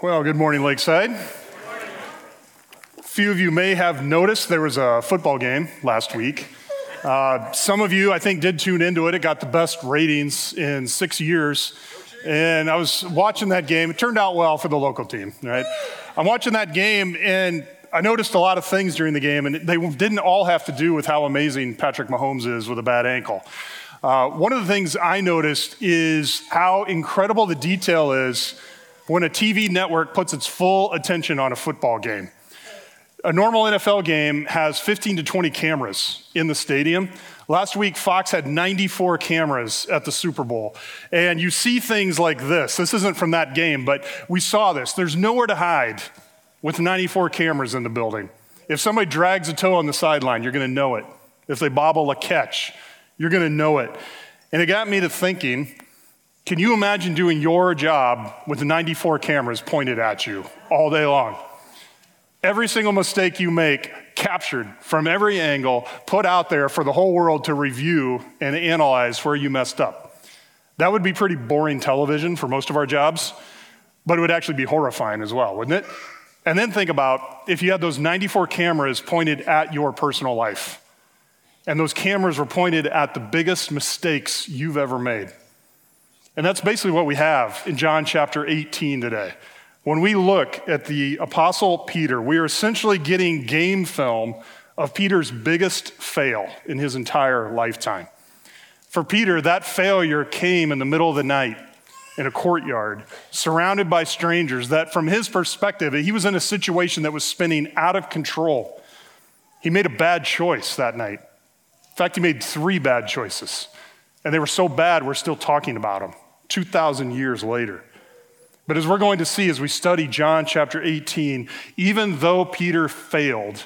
Well, good morning, Lakeside. A few of you may have noticed there was a football game last week. Uh, some of you, I think, did tune into it. It got the best ratings in six years. And I was watching that game. It turned out well for the local team, right? I'm watching that game, and I noticed a lot of things during the game, and they didn't all have to do with how amazing Patrick Mahomes is with a bad ankle. Uh, one of the things I noticed is how incredible the detail is when a TV network puts its full attention on a football game. A normal NFL game has 15 to 20 cameras in the stadium. Last week, Fox had 94 cameras at the Super Bowl. And you see things like this. This isn't from that game, but we saw this. There's nowhere to hide with 94 cameras in the building. If somebody drags a toe on the sideline, you're going to know it. If they bobble a catch, you're going to know it. And it got me to thinking can you imagine doing your job with 94 cameras pointed at you all day long? Every single mistake you make captured from every angle, put out there for the whole world to review and analyze where you messed up. That would be pretty boring television for most of our jobs, but it would actually be horrifying as well, wouldn't it? And then think about if you had those 94 cameras pointed at your personal life, and those cameras were pointed at the biggest mistakes you've ever made. And that's basically what we have in John chapter 18 today. When we look at the Apostle Peter, we are essentially getting game film of Peter's biggest fail in his entire lifetime. For Peter, that failure came in the middle of the night in a courtyard, surrounded by strangers, that from his perspective, he was in a situation that was spinning out of control. He made a bad choice that night. In fact, he made three bad choices, and they were so bad, we're still talking about them. 2,000 years later. But as we're going to see as we study John chapter 18, even though Peter failed,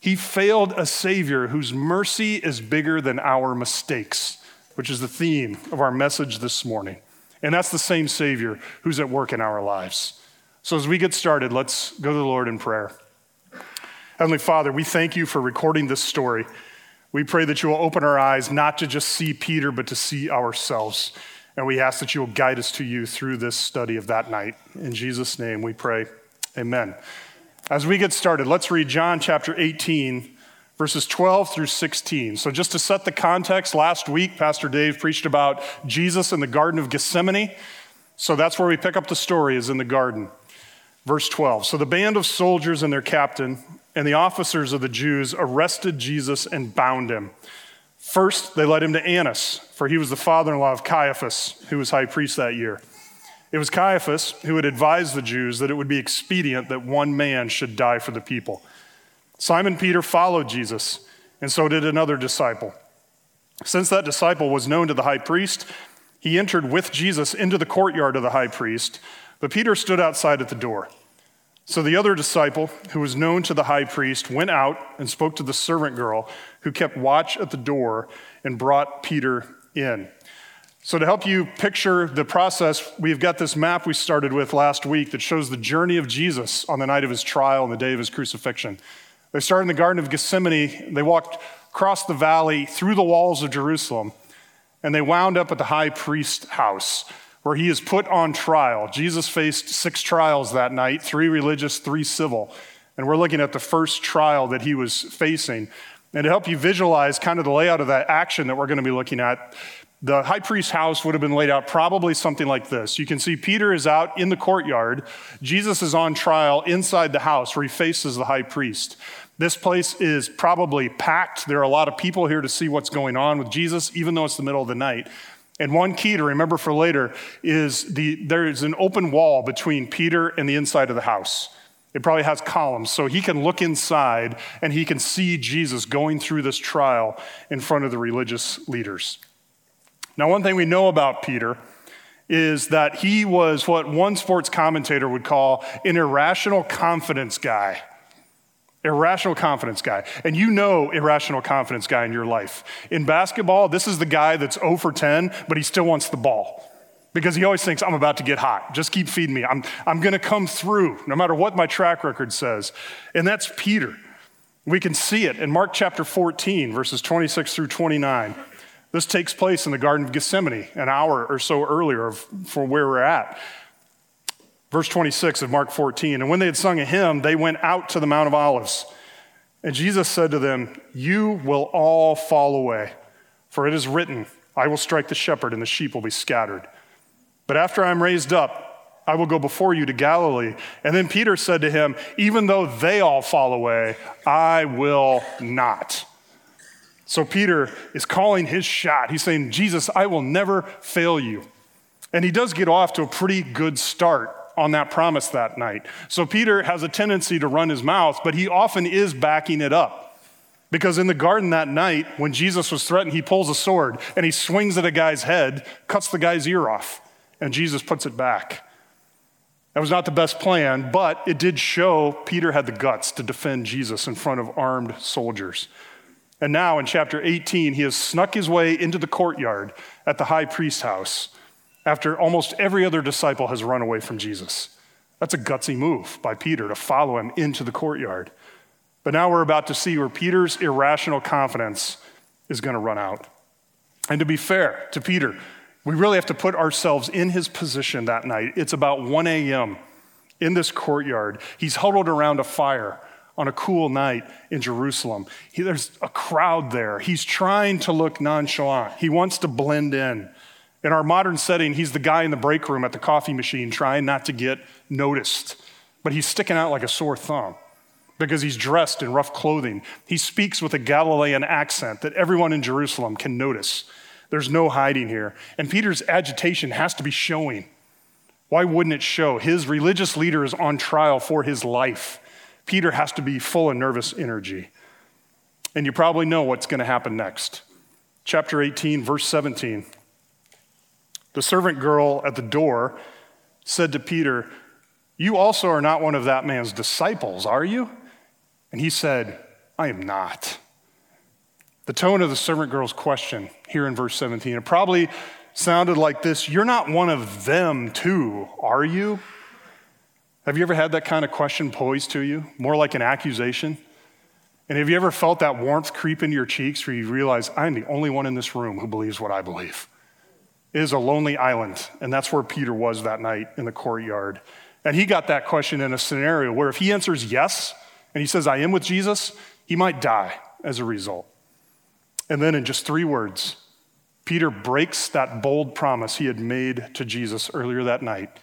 he failed a Savior whose mercy is bigger than our mistakes, which is the theme of our message this morning. And that's the same Savior who's at work in our lives. So as we get started, let's go to the Lord in prayer. Heavenly Father, we thank you for recording this story. We pray that you will open our eyes not to just see Peter, but to see ourselves. And we ask that you will guide us to you through this study of that night. In Jesus' name we pray. Amen. As we get started, let's read John chapter 18, verses 12 through 16. So, just to set the context, last week, Pastor Dave preached about Jesus in the Garden of Gethsemane. So, that's where we pick up the story, is in the garden. Verse 12. So, the band of soldiers and their captain and the officers of the Jews arrested Jesus and bound him. First, they led him to Annas, for he was the father in law of Caiaphas, who was high priest that year. It was Caiaphas who had advised the Jews that it would be expedient that one man should die for the people. Simon Peter followed Jesus, and so did another disciple. Since that disciple was known to the high priest, he entered with Jesus into the courtyard of the high priest, but Peter stood outside at the door. So the other disciple, who was known to the high priest, went out and spoke to the servant girl who kept watch at the door and brought Peter in. So, to help you picture the process, we've got this map we started with last week that shows the journey of Jesus on the night of his trial and the day of his crucifixion. They started in the Garden of Gethsemane, they walked across the valley through the walls of Jerusalem, and they wound up at the high priest's house where he is put on trial. Jesus faced six trials that night three religious, three civil. And we're looking at the first trial that he was facing. And to help you visualize kind of the layout of that action that we're going to be looking at, the high priest's house would have been laid out probably something like this. You can see Peter is out in the courtyard. Jesus is on trial inside the house where he faces the high priest. This place is probably packed. There are a lot of people here to see what's going on with Jesus, even though it's the middle of the night. And one key to remember for later is the, there is an open wall between Peter and the inside of the house. It probably has columns, so he can look inside and he can see Jesus going through this trial in front of the religious leaders. Now, one thing we know about Peter is that he was what one sports commentator would call an irrational confidence guy. Irrational confidence guy. And you know irrational confidence guy in your life. In basketball, this is the guy that's 0 for 10, but he still wants the ball. Because he always thinks, I'm about to get hot. Just keep feeding me. I'm, I'm going to come through no matter what my track record says. And that's Peter. We can see it in Mark chapter 14, verses 26 through 29. This takes place in the Garden of Gethsemane, an hour or so earlier for where we're at. Verse 26 of Mark 14. And when they had sung a hymn, they went out to the Mount of Olives. And Jesus said to them, You will all fall away, for it is written, I will strike the shepherd, and the sheep will be scattered. But after I am raised up, I will go before you to Galilee. And then Peter said to him, Even though they all fall away, I will not. So Peter is calling his shot. He's saying, Jesus, I will never fail you. And he does get off to a pretty good start on that promise that night. So Peter has a tendency to run his mouth, but he often is backing it up. Because in the garden that night, when Jesus was threatened, he pulls a sword and he swings at a guy's head, cuts the guy's ear off, and Jesus puts it back. That was not the best plan, but it did show Peter had the guts to defend Jesus in front of armed soldiers. And now in chapter 18, he has snuck his way into the courtyard at the high priest's house after almost every other disciple has run away from Jesus. That's a gutsy move by Peter to follow him into the courtyard. But now we're about to see where Peter's irrational confidence is going to run out. And to be fair to Peter, we really have to put ourselves in his position that night. It's about 1 a.m. in this courtyard. He's huddled around a fire on a cool night in Jerusalem. He, there's a crowd there. He's trying to look nonchalant, he wants to blend in. In our modern setting, he's the guy in the break room at the coffee machine trying not to get noticed, but he's sticking out like a sore thumb because he's dressed in rough clothing. He speaks with a Galilean accent that everyone in Jerusalem can notice. There's no hiding here. And Peter's agitation has to be showing. Why wouldn't it show? His religious leader is on trial for his life. Peter has to be full of nervous energy. And you probably know what's going to happen next. Chapter 18, verse 17. The servant girl at the door said to Peter, You also are not one of that man's disciples, are you? And he said, I am not. The tone of the servant girl's question here in verse 17, it probably sounded like this You're not one of them, too, are you? Have you ever had that kind of question posed to you? More like an accusation? And have you ever felt that warmth creep into your cheeks where you realize, I'm the only one in this room who believes what I believe? Is a lonely island. And that's where Peter was that night in the courtyard. And he got that question in a scenario where if he answers yes, and he says, I am with Jesus, he might die as a result. And then in just three words, Peter breaks that bold promise he had made to Jesus earlier that night.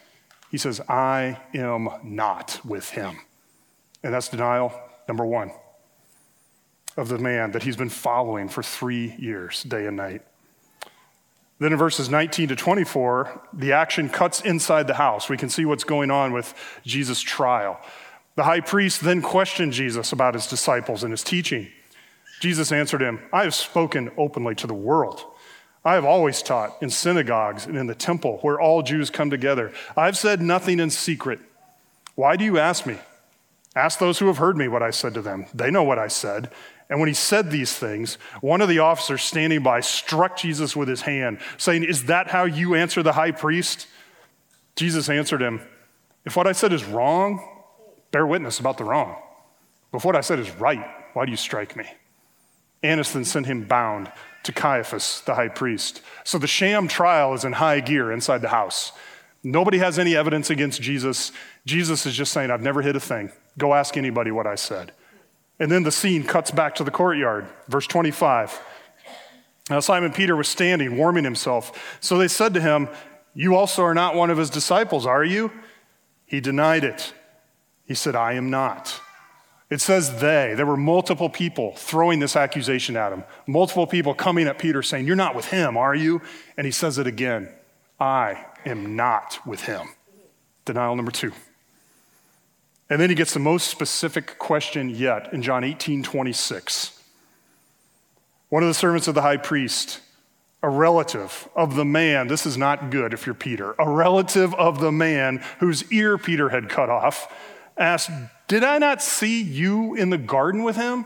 He says, I am not with him. And that's denial number one of the man that he's been following for three years, day and night. Then in verses 19 to 24, the action cuts inside the house. We can see what's going on with Jesus' trial. The high priest then questioned Jesus about his disciples and his teaching. Jesus answered him, I have spoken openly to the world. I have always taught in synagogues and in the temple where all Jews come together. I've said nothing in secret. Why do you ask me? Ask those who have heard me what I said to them. They know what I said. And when he said these things, one of the officers standing by struck Jesus with his hand, saying, Is that how you answer the high priest? Jesus answered him, If what I said is wrong, bear witness about the wrong. But if what I said is right, why do you strike me? Annas then sent him bound to Caiaphas, the high priest. So the sham trial is in high gear inside the house. Nobody has any evidence against Jesus. Jesus is just saying, I've never hid a thing. Go ask anybody what I said. And then the scene cuts back to the courtyard. Verse 25. Now Simon Peter was standing, warming himself. So they said to him, You also are not one of his disciples, are you? He denied it. He said, I am not. It says they. There were multiple people throwing this accusation at him, multiple people coming at Peter saying, You're not with him, are you? And he says it again I am not with him. Denial number two. And then he gets the most specific question yet in John 18 26. One of the servants of the high priest, a relative of the man, this is not good if you're Peter, a relative of the man whose ear Peter had cut off, asked, Did I not see you in the garden with him?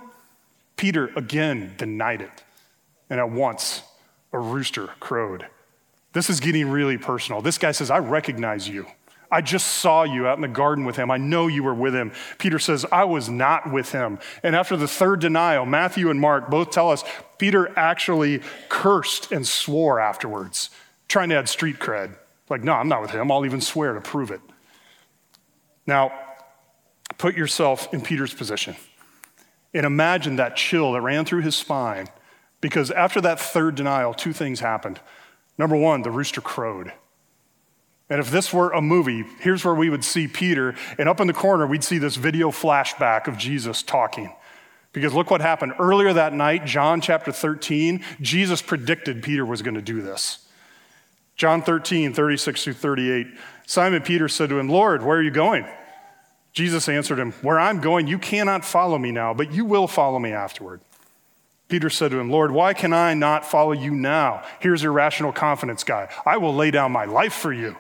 Peter again denied it. And at once, a rooster crowed. This is getting really personal. This guy says, I recognize you. I just saw you out in the garden with him. I know you were with him. Peter says, I was not with him. And after the third denial, Matthew and Mark both tell us Peter actually cursed and swore afterwards, trying to add street cred. Like, no, I'm not with him. I'll even swear to prove it. Now, put yourself in Peter's position and imagine that chill that ran through his spine because after that third denial, two things happened. Number one, the rooster crowed. And if this were a movie, here's where we would see Peter, and up in the corner, we'd see this video flashback of Jesus talking. Because look what happened. Earlier that night, John chapter 13, Jesus predicted Peter was going to do this. John 13, 36 through 38. Simon Peter said to him, Lord, where are you going? Jesus answered him, Where I'm going, you cannot follow me now, but you will follow me afterward. Peter said to him, Lord, why can I not follow you now? Here's your rational confidence guy. I will lay down my life for you.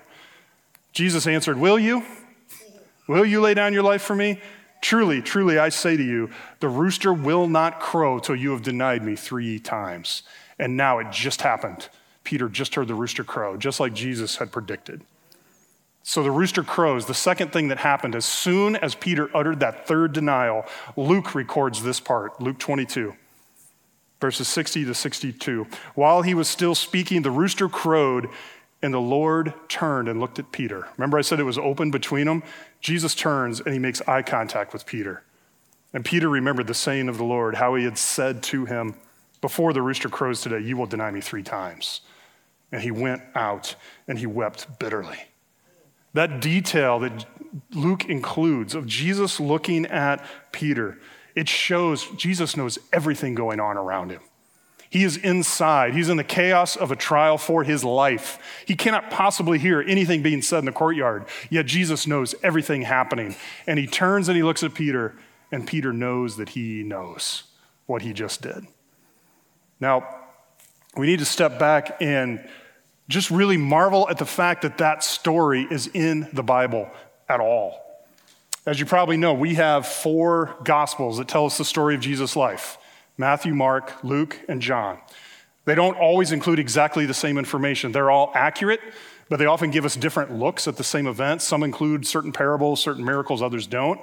Jesus answered, Will you? Will you lay down your life for me? Truly, truly, I say to you, the rooster will not crow till you have denied me three times. And now it just happened. Peter just heard the rooster crow, just like Jesus had predicted. So the rooster crows. The second thing that happened, as soon as Peter uttered that third denial, Luke records this part, Luke 22 verses 60 to 62. While he was still speaking, the rooster crowed, and the Lord turned and looked at Peter. Remember, I said it was open between them? Jesus turns and he makes eye contact with Peter. And Peter remembered the saying of the Lord, how he had said to him, Before the rooster crows today, you will deny me three times. And he went out and he wept bitterly. That detail that Luke includes of Jesus looking at Peter it shows Jesus knows everything going on around him. He is inside. He's in the chaos of a trial for his life. He cannot possibly hear anything being said in the courtyard, yet Jesus knows everything happening. And he turns and he looks at Peter, and Peter knows that he knows what he just did. Now, we need to step back and just really marvel at the fact that that story is in the Bible at all. As you probably know, we have four gospels that tell us the story of Jesus' life Matthew, Mark, Luke, and John. They don't always include exactly the same information. They're all accurate, but they often give us different looks at the same event. Some include certain parables, certain miracles, others don't.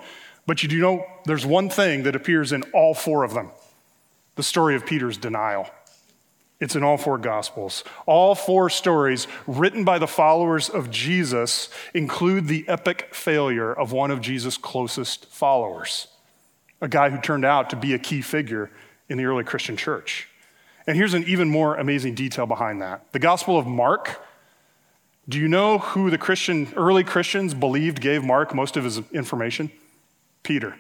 But you do know there's one thing that appears in all four of them the story of Peter's denial. It's in all four Gospels. All four stories written by the followers of Jesus include the epic failure of one of Jesus' closest followers, a guy who turned out to be a key figure in the early Christian church. And here's an even more amazing detail behind that. The Gospel of Mark, do you know who the Christian early Christians believed gave Mark most of his information? Peter.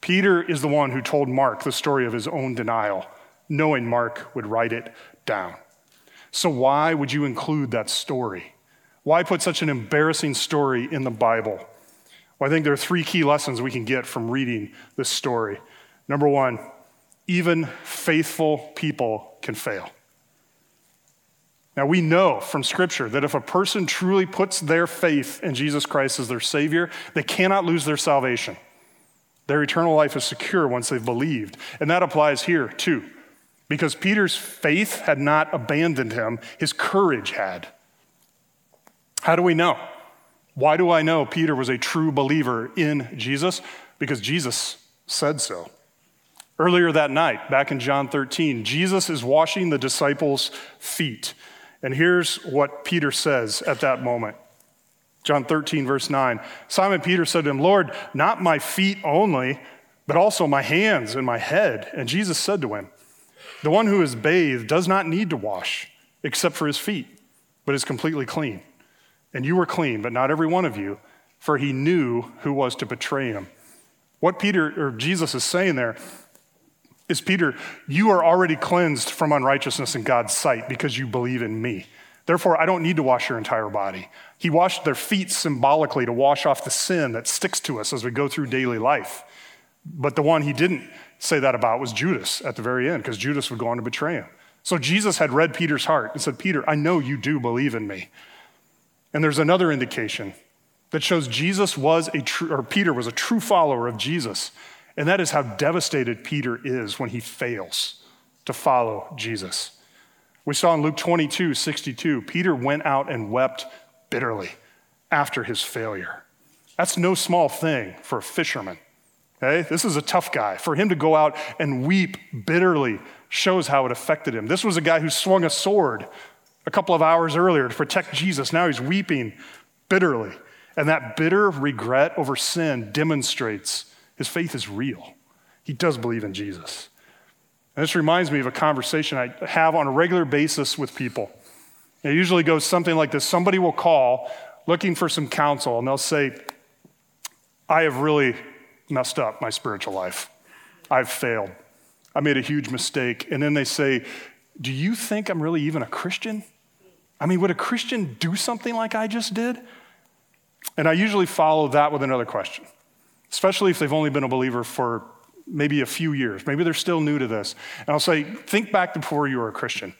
Peter is the one who told Mark the story of his own denial knowing Mark would write it down. So, why would you include that story? Why put such an embarrassing story in the Bible? Well, I think there are three key lessons we can get from reading this story. Number one, even faithful people can fail. Now, we know from Scripture that if a person truly puts their faith in Jesus Christ as their Savior, they cannot lose their salvation. Their eternal life is secure once they've believed. And that applies here, too because Peter's faith had not abandoned him, his courage had. How do we know? Why do I know Peter was a true believer in Jesus? Because Jesus said so. Earlier that night, back in John 13, Jesus is washing the disciples' feet. And here's what Peter says at that moment. John 13, verse 9. Simon Peter said to him, Lord, not my feet only, but also my hands and my head. And Jesus said to him, the one who is bathed does not need to wash except for his feet, but is completely clean. And you were clean, but not every one of you, for he knew who was to betray him. What Peter or Jesus is saying there is Peter, you are already cleansed from unrighteousness in God's sight because you believe in me. Therefore, I don't need to wash your entire body. He washed their feet symbolically to wash off the sin that sticks to us as we go through daily life. But the one he didn't say that about was Judas at the very end, because Judas would go on to betray him. So Jesus had read Peter's heart and said, Peter, I know you do believe in me. And there's another indication that shows Jesus was a true, or Peter was a true follower of Jesus. And that is how devastated Peter is when he fails to follow Jesus. We saw in Luke 22, 62, Peter went out and wept bitterly after his failure. That's no small thing for a fisherman. Okay? This is a tough guy. For him to go out and weep bitterly shows how it affected him. This was a guy who swung a sword a couple of hours earlier to protect Jesus. Now he's weeping bitterly. And that bitter regret over sin demonstrates his faith is real. He does believe in Jesus. And this reminds me of a conversation I have on a regular basis with people. It usually goes something like this somebody will call looking for some counsel, and they'll say, I have really messed up my spiritual life. I've failed. I made a huge mistake. And then they say, Do you think I'm really even a Christian? I mean, would a Christian do something like I just did? And I usually follow that with another question, especially if they've only been a believer for maybe a few years. Maybe they're still new to this. And I'll say, Think back to before you were a Christian.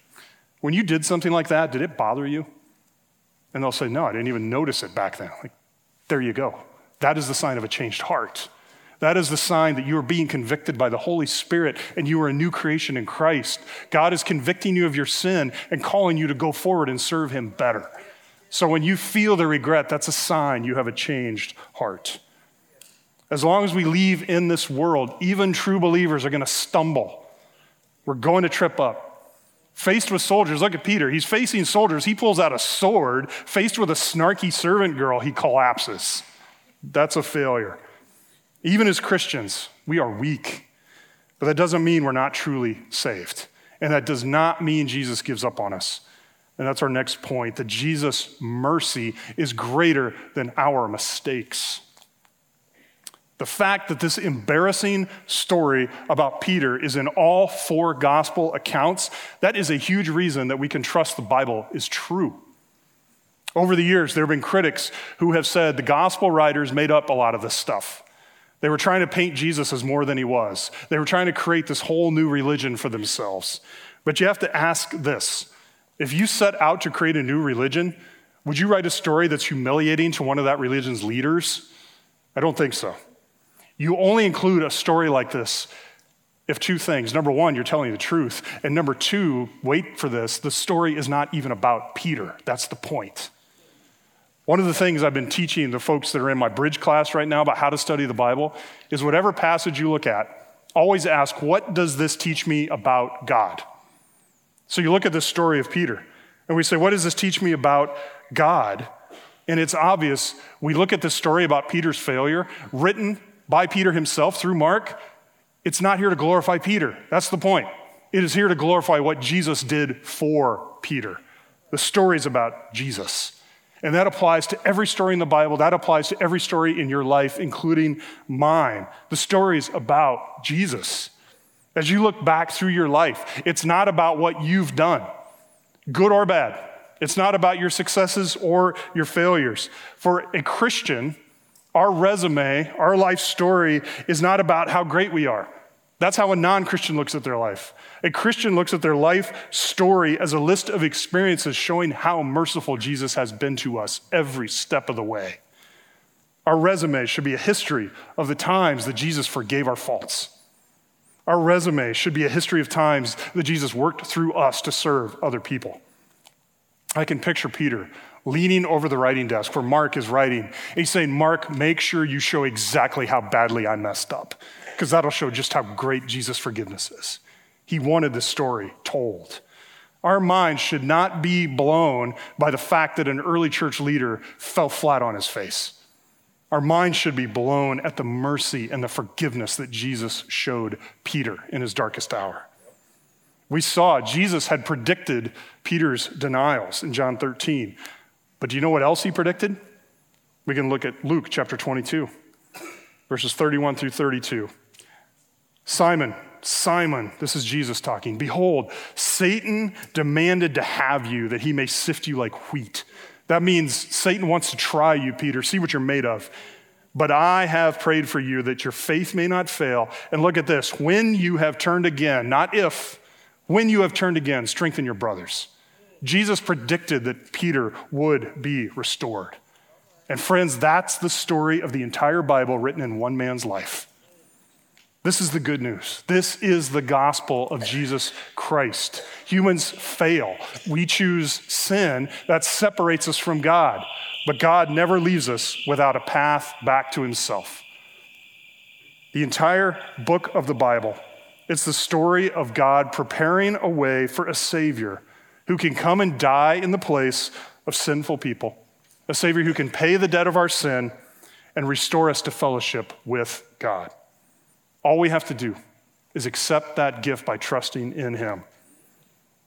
When you did something like that, did it bother you? And they'll say, No, I didn't even notice it back then. Like, there you go. That is the sign of a changed heart. That is the sign that you are being convicted by the Holy Spirit and you are a new creation in Christ. God is convicting you of your sin and calling you to go forward and serve Him better. So when you feel the regret, that's a sign you have a changed heart. As long as we leave in this world, even true believers are going to stumble. We're going to trip up. Faced with soldiers, look at Peter. He's facing soldiers. He pulls out a sword. Faced with a snarky servant girl, he collapses. That's a failure. Even as Christians, we are weak, but that doesn't mean we're not truly saved. And that does not mean Jesus gives up on us. And that's our next point that Jesus' mercy is greater than our mistakes. The fact that this embarrassing story about Peter is in all four gospel accounts, that is a huge reason that we can trust the Bible is true. Over the years, there have been critics who have said the gospel writers made up a lot of this stuff. They were trying to paint Jesus as more than he was. They were trying to create this whole new religion for themselves. But you have to ask this if you set out to create a new religion, would you write a story that's humiliating to one of that religion's leaders? I don't think so. You only include a story like this if two things. Number one, you're telling the truth. And number two, wait for this, the story is not even about Peter. That's the point. One of the things I've been teaching the folks that are in my bridge class right now about how to study the Bible is whatever passage you look at, always ask, what does this teach me about God? So you look at this story of Peter, and we say, what does this teach me about God? And it's obvious. We look at this story about Peter's failure, written by Peter himself through Mark, it's not here to glorify Peter. That's the point. It is here to glorify what Jesus did for Peter. The story is about Jesus. And that applies to every story in the Bible. That applies to every story in your life, including mine. The story is about Jesus. As you look back through your life, it's not about what you've done, good or bad. It's not about your successes or your failures. For a Christian, our resume, our life story is not about how great we are. That's how a non Christian looks at their life. A Christian looks at their life story as a list of experiences showing how merciful Jesus has been to us every step of the way. Our resume should be a history of the times that Jesus forgave our faults. Our resume should be a history of times that Jesus worked through us to serve other people. I can picture Peter leaning over the writing desk where Mark is writing. he's saying, Mark, make sure you show exactly how badly I messed up, because that'll show just how great Jesus' forgiveness is. He wanted the story told. Our minds should not be blown by the fact that an early church leader fell flat on his face. Our minds should be blown at the mercy and the forgiveness that Jesus showed Peter in his darkest hour. We saw Jesus had predicted Peter's denials in John 13. But do you know what else he predicted? We can look at Luke chapter 22, verses 31 through 32. Simon, Simon, this is Jesus talking. Behold, Satan demanded to have you that he may sift you like wheat. That means Satan wants to try you, Peter, see what you're made of. But I have prayed for you that your faith may not fail. And look at this when you have turned again, not if, when you have turned again, strengthen your brothers. Jesus predicted that Peter would be restored. And friends, that's the story of the entire Bible written in one man's life. This is the good news. This is the gospel of Jesus Christ. Humans fail. We choose sin that separates us from God, but God never leaves us without a path back to himself. The entire book of the Bible, it's the story of God preparing a way for a savior who can come and die in the place of sinful people a Savior who can pay the debt of our sin and restore us to fellowship with God. All we have to do is accept that gift by trusting in Him.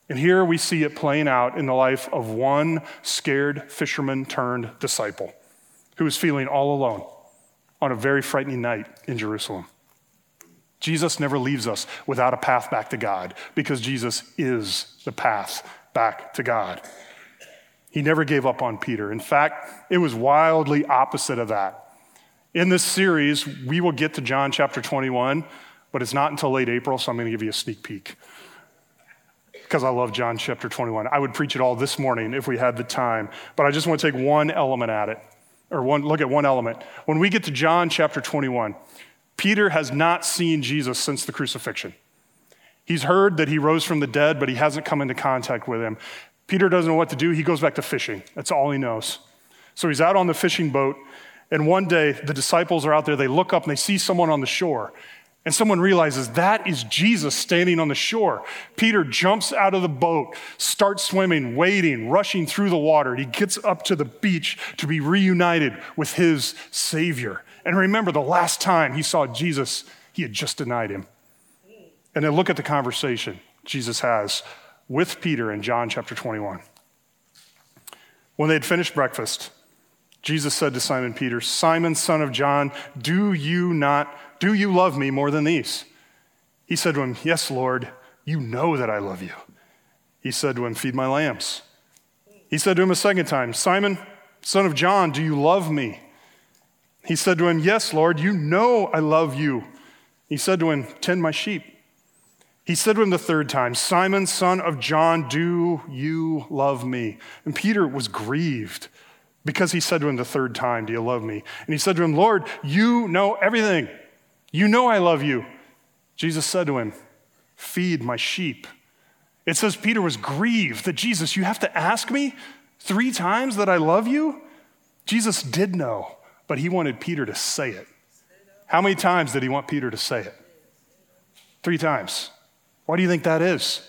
And here we see it playing out in the life of one scared fisherman turned disciple who was feeling all alone on a very frightening night in Jerusalem. Jesus never leaves us without a path back to God because Jesus is the path back to God. He never gave up on Peter. In fact, it was wildly opposite of that. In this series, we will get to John chapter 21, but it's not until late April, so I'm going to give you a sneak peek because I love John chapter 21. I would preach it all this morning if we had the time, but I just want to take one element at it, or one, look at one element. When we get to John chapter 21, Peter has not seen Jesus since the crucifixion. He's heard that he rose from the dead, but he hasn't come into contact with him. Peter doesn't know what to do. He goes back to fishing. That's all he knows. So he's out on the fishing boat, and one day the disciples are out there. They look up and they see someone on the shore. And someone realizes that is Jesus standing on the shore. Peter jumps out of the boat, starts swimming, wading, rushing through the water. He gets up to the beach to be reunited with his Savior. And remember, the last time he saw Jesus, he had just denied him. And then look at the conversation Jesus has with Peter in John chapter 21. When they had finished breakfast, Jesus said to Simon Peter, Simon, son of John, do you not, do you love me more than these? He said to him, Yes, Lord, you know that I love you. He said to him, Feed my lambs. He said to him a second time, Simon, son of John, do you love me? He said to him, Yes, Lord, you know I love you. He said to him, Tend my sheep. He said to him the third time, Simon, son of John, do you love me? And Peter was grieved because he said to him the third time, Do you love me? And he said to him, Lord, you know everything. You know I love you. Jesus said to him, Feed my sheep. It says Peter was grieved that Jesus, you have to ask me three times that I love you? Jesus did know, but he wanted Peter to say it. How many times did he want Peter to say it? Three times. Why do you think that is?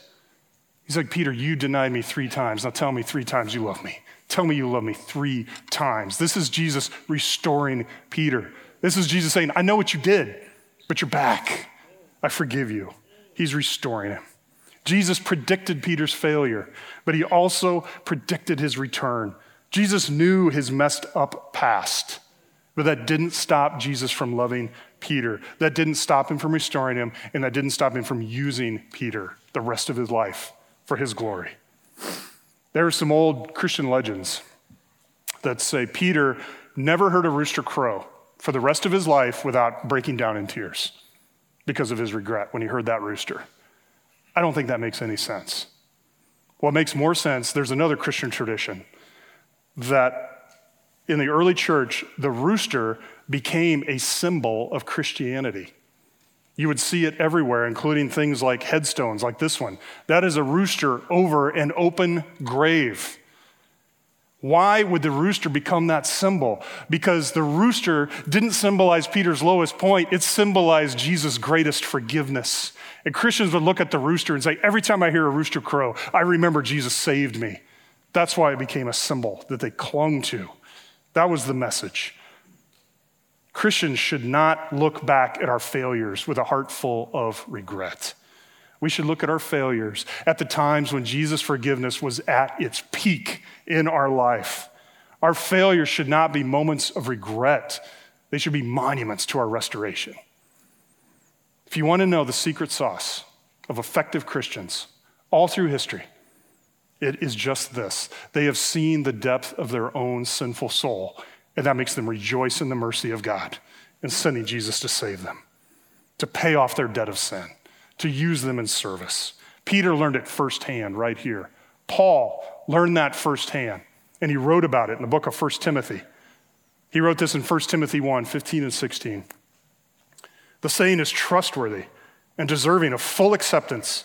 He's like, Peter, you denied me three times. Now tell me three times you love me. Tell me you love me three times. This is Jesus restoring Peter. This is Jesus saying, I know what you did, but you're back. I forgive you. He's restoring him. Jesus predicted Peter's failure, but he also predicted his return. Jesus knew his messed up past, but that didn't stop Jesus from loving Peter. That didn't stop him from restoring him, and that didn't stop him from using Peter the rest of his life for his glory. There are some old Christian legends that say Peter never heard a rooster crow for the rest of his life without breaking down in tears because of his regret when he heard that rooster. I don't think that makes any sense. What makes more sense, there's another Christian tradition that in the early church, the rooster became a symbol of Christianity. You would see it everywhere, including things like headstones, like this one. That is a rooster over an open grave. Why would the rooster become that symbol? Because the rooster didn't symbolize Peter's lowest point, it symbolized Jesus' greatest forgiveness. And Christians would look at the rooster and say, Every time I hear a rooster crow, I remember Jesus saved me. That's why it became a symbol that they clung to. That was the message. Christians should not look back at our failures with a heart full of regret. We should look at our failures at the times when Jesus' forgiveness was at its peak in our life. Our failures should not be moments of regret, they should be monuments to our restoration. If you want to know the secret sauce of effective Christians all through history, it is just this they have seen the depth of their own sinful soul and that makes them rejoice in the mercy of God in sending Jesus to save them, to pay off their debt of sin, to use them in service. Peter learned it firsthand right here. Paul learned that firsthand, and he wrote about it in the book of 1 Timothy. He wrote this in 1 Timothy 1 15 and 16. The saying is trustworthy and deserving of full acceptance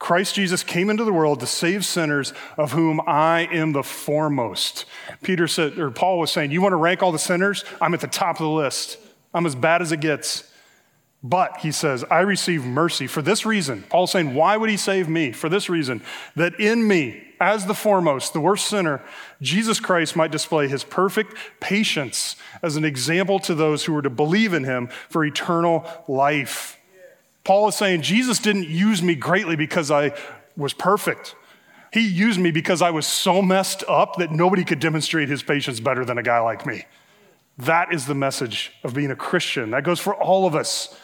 Christ Jesus came into the world to save sinners, of whom I am the foremost. Peter said, or Paul was saying, You want to rank all the sinners? I'm at the top of the list. I'm as bad as it gets. But, he says, I receive mercy for this reason. Paul's saying, Why would he save me? For this reason, that in me, as the foremost, the worst sinner, Jesus Christ might display his perfect patience as an example to those who were to believe in him for eternal life. Paul is saying, Jesus didn't use me greatly because I was perfect. He used me because I was so messed up that nobody could demonstrate his patience better than a guy like me. That is the message of being a Christian. That goes for all of us.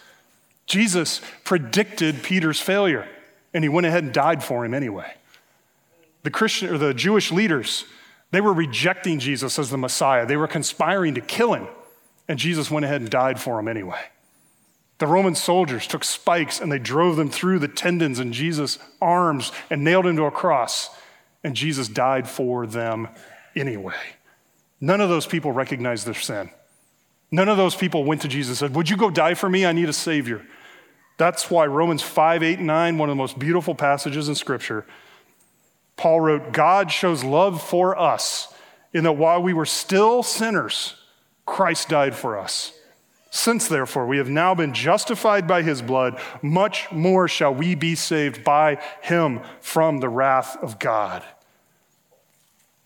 Jesus predicted Peter's failure, and he went ahead and died for him anyway. The Christian or the Jewish leaders, they were rejecting Jesus as the Messiah. They were conspiring to kill him, and Jesus went ahead and died for him anyway. The Roman soldiers took spikes and they drove them through the tendons in Jesus' arms and nailed him to a cross, and Jesus died for them anyway. None of those people recognized their sin. None of those people went to Jesus and said, Would you go die for me? I need a Savior. That's why Romans 5, 8, 9, one of the most beautiful passages in Scripture, Paul wrote, God shows love for us in that while we were still sinners, Christ died for us. Since, therefore, we have now been justified by his blood, much more shall we be saved by him from the wrath of God.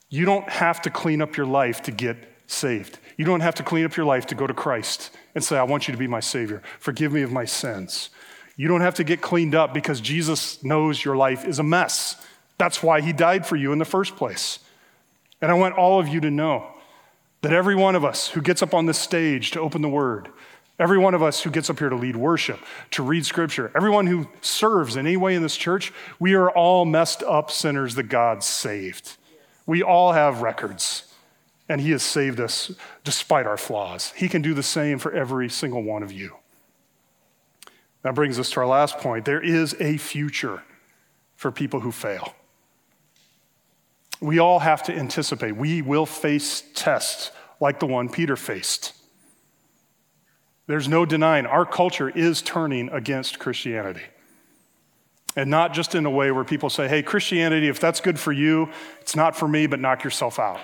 You don't have to clean up your life to get saved. You don't have to clean up your life to go to Christ and say, I want you to be my Savior. Forgive me of my sins. You don't have to get cleaned up because Jesus knows your life is a mess. That's why he died for you in the first place. And I want all of you to know that every one of us who gets up on this stage to open the word, every one of us who gets up here to lead worship, to read scripture, everyone who serves in any way in this church, we are all messed up sinners that God saved. We all have records, and He has saved us despite our flaws. He can do the same for every single one of you. That brings us to our last point. There is a future for people who fail. We all have to anticipate. We will face tests like the one Peter faced. There's no denying our culture is turning against Christianity. And not just in a way where people say, hey, Christianity, if that's good for you, it's not for me, but knock yourself out.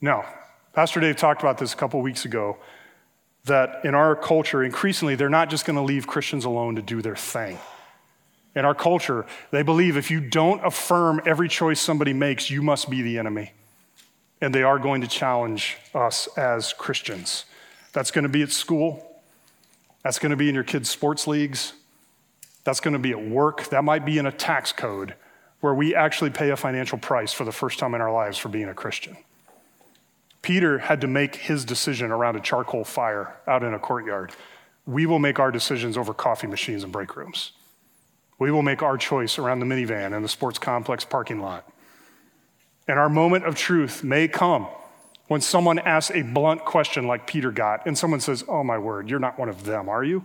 No. Pastor Dave talked about this a couple weeks ago that in our culture, increasingly, they're not just going to leave Christians alone to do their thing. In our culture, they believe if you don't affirm every choice somebody makes, you must be the enemy. And they are going to challenge us as Christians. That's going to be at school. That's going to be in your kids' sports leagues. That's going to be at work. That might be in a tax code where we actually pay a financial price for the first time in our lives for being a Christian. Peter had to make his decision around a charcoal fire out in a courtyard. We will make our decisions over coffee machines and break rooms. We will make our choice around the minivan and the sports complex parking lot. And our moment of truth may come when someone asks a blunt question like Peter got, and someone says, Oh, my word, you're not one of them, are you?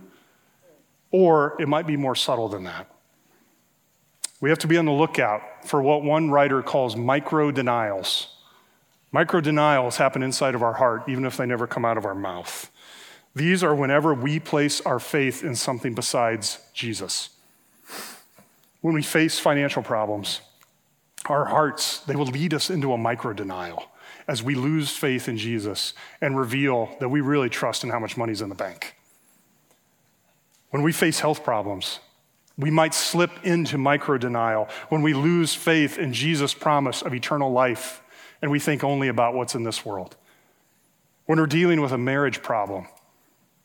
Or it might be more subtle than that. We have to be on the lookout for what one writer calls micro denials. Micro denials happen inside of our heart, even if they never come out of our mouth. These are whenever we place our faith in something besides Jesus. When we face financial problems, our hearts, they will lead us into a micro denial as we lose faith in Jesus and reveal that we really trust in how much money's in the bank. When we face health problems, we might slip into micro denial when we lose faith in Jesus' promise of eternal life and we think only about what's in this world. When we're dealing with a marriage problem,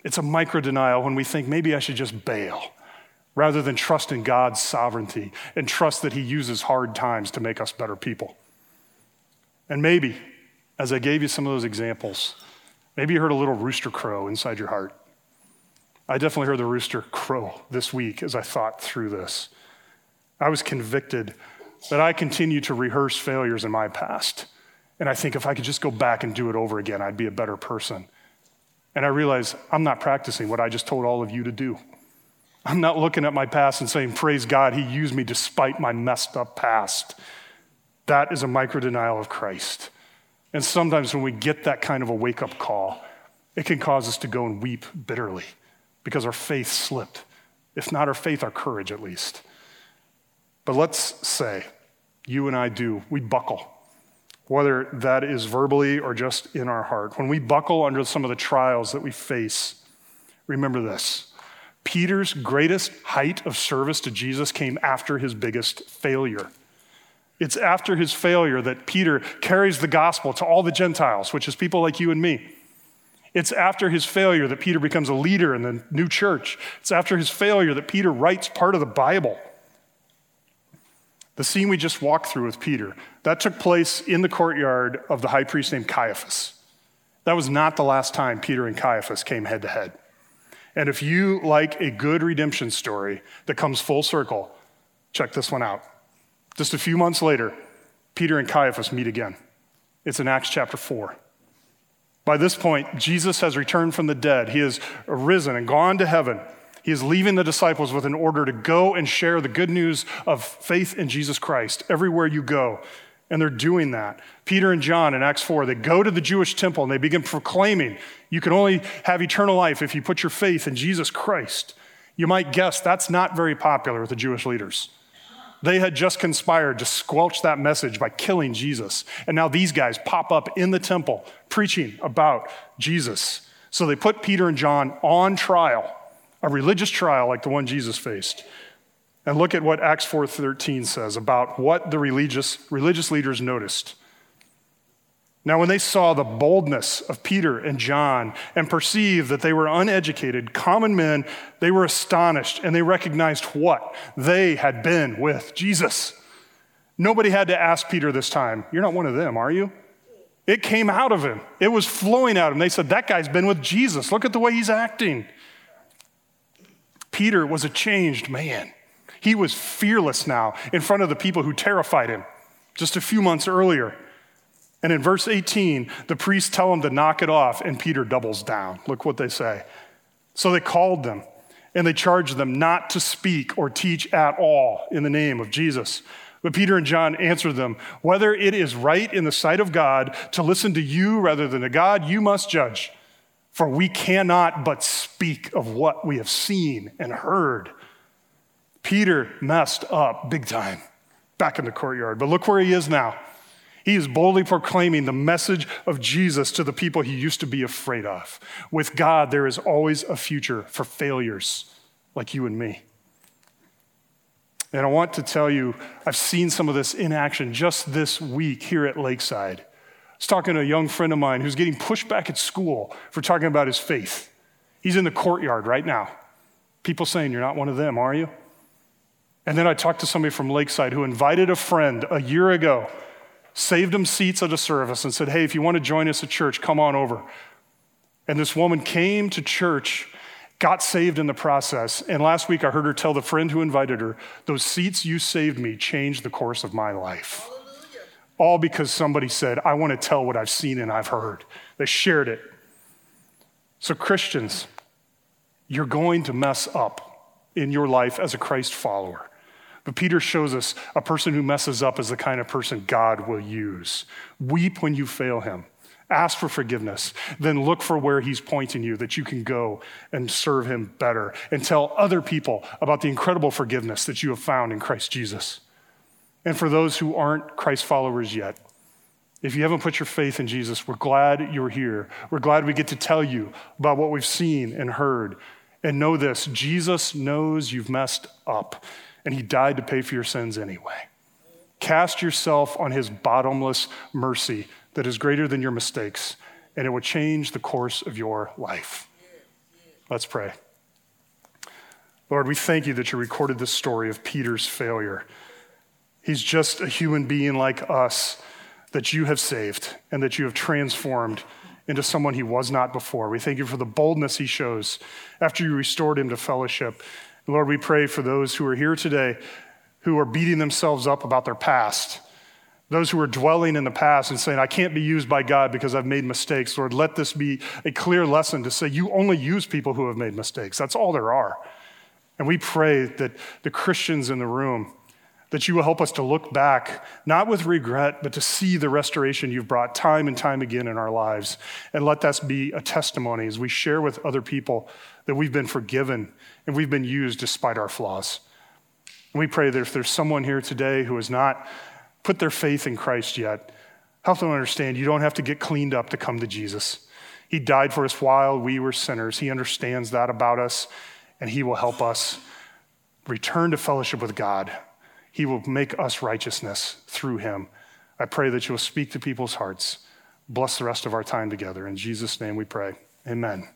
it's a micro denial when we think maybe I should just bail rather than trust in God's sovereignty and trust that He uses hard times to make us better people. And maybe, as I gave you some of those examples, maybe you heard a little rooster crow inside your heart. I definitely heard the rooster crow this week as I thought through this. I was convicted that I continue to rehearse failures in my past. And I think if I could just go back and do it over again, I'd be a better person. And I realize I'm not practicing what I just told all of you to do. I'm not looking at my past and saying, Praise God, He used me despite my messed up past. That is a micro denial of Christ. And sometimes when we get that kind of a wake up call, it can cause us to go and weep bitterly because our faith slipped. If not our faith, our courage at least. But let's say you and I do, we buckle, whether that is verbally or just in our heart. When we buckle under some of the trials that we face, remember this Peter's greatest height of service to Jesus came after his biggest failure. It's after his failure that Peter carries the gospel to all the Gentiles, which is people like you and me. It's after his failure that Peter becomes a leader in the new church. It's after his failure that Peter writes part of the Bible. The scene we just walked through with Peter, that took place in the courtyard of the high priest named Caiaphas. That was not the last time Peter and Caiaphas came head to head. And if you like a good redemption story that comes full circle, check this one out. Just a few months later, Peter and Caiaphas meet again. It's in Acts chapter 4. By this point, Jesus has returned from the dead. He has arisen and gone to heaven. He is leaving the disciples with an order to go and share the good news of faith in Jesus Christ everywhere you go. And they're doing that. Peter and John in Acts 4, they go to the Jewish temple and they begin proclaiming you can only have eternal life if you put your faith in Jesus Christ. You might guess that's not very popular with the Jewish leaders. They had just conspired to squelch that message by killing Jesus. And now these guys pop up in the temple preaching about Jesus. So they put Peter and John on trial, a religious trial like the one Jesus faced. And look at what Acts 4:13 says about what the religious, religious leaders noticed. Now, when they saw the boldness of Peter and John and perceived that they were uneducated, common men, they were astonished and they recognized what? They had been with Jesus. Nobody had to ask Peter this time, You're not one of them, are you? It came out of him, it was flowing out of him. They said, That guy's been with Jesus. Look at the way he's acting. Peter was a changed man. He was fearless now in front of the people who terrified him just a few months earlier. And in verse 18, the priests tell him to knock it off, and Peter doubles down. Look what they say. So they called them, and they charged them not to speak or teach at all in the name of Jesus. But Peter and John answered them Whether it is right in the sight of God to listen to you rather than to God, you must judge. For we cannot but speak of what we have seen and heard. Peter messed up big time back in the courtyard. But look where he is now. He is boldly proclaiming the message of Jesus to the people he used to be afraid of. With God, there is always a future for failures like you and me. And I want to tell you, I've seen some of this in action just this week here at Lakeside. I was talking to a young friend of mine who's getting pushed back at school for talking about his faith. He's in the courtyard right now. People saying, You're not one of them, are you? And then I talked to somebody from Lakeside who invited a friend a year ago saved him seats at a service and said, Hey, if you want to join us at church, come on over. And this woman came to church, got saved in the process. And last week I heard her tell the friend who invited her, Those seats you saved me changed the course of my life. Hallelujah. All because somebody said, I want to tell what I've seen and I've heard. They shared it. So, Christians, you're going to mess up in your life as a Christ follower. But Peter shows us a person who messes up is the kind of person God will use. Weep when you fail him. Ask for forgiveness. Then look for where he's pointing you that you can go and serve him better and tell other people about the incredible forgiveness that you have found in Christ Jesus. And for those who aren't Christ followers yet, if you haven't put your faith in Jesus, we're glad you're here. We're glad we get to tell you about what we've seen and heard. And know this Jesus knows you've messed up and he died to pay for your sins anyway. Cast yourself on his bottomless mercy that is greater than your mistakes, and it will change the course of your life. Let's pray. Lord, we thank you that you recorded this story of Peter's failure. He's just a human being like us that you have saved and that you have transformed into someone he was not before. We thank you for the boldness he shows after you restored him to fellowship Lord, we pray for those who are here today who are beating themselves up about their past. Those who are dwelling in the past and saying, I can't be used by God because I've made mistakes. Lord, let this be a clear lesson to say you only use people who have made mistakes. That's all there are. And we pray that the Christians in the room, that you will help us to look back, not with regret, but to see the restoration you've brought time and time again in our lives. And let that be a testimony as we share with other people that we've been forgiven and we've been used despite our flaws. And we pray that if there's someone here today who has not put their faith in Christ yet, help them understand you don't have to get cleaned up to come to Jesus. He died for us while we were sinners. He understands that about us, and He will help us return to fellowship with God. He will make us righteousness through him. I pray that you'll speak to people's hearts. Bless the rest of our time together. In Jesus' name we pray. Amen.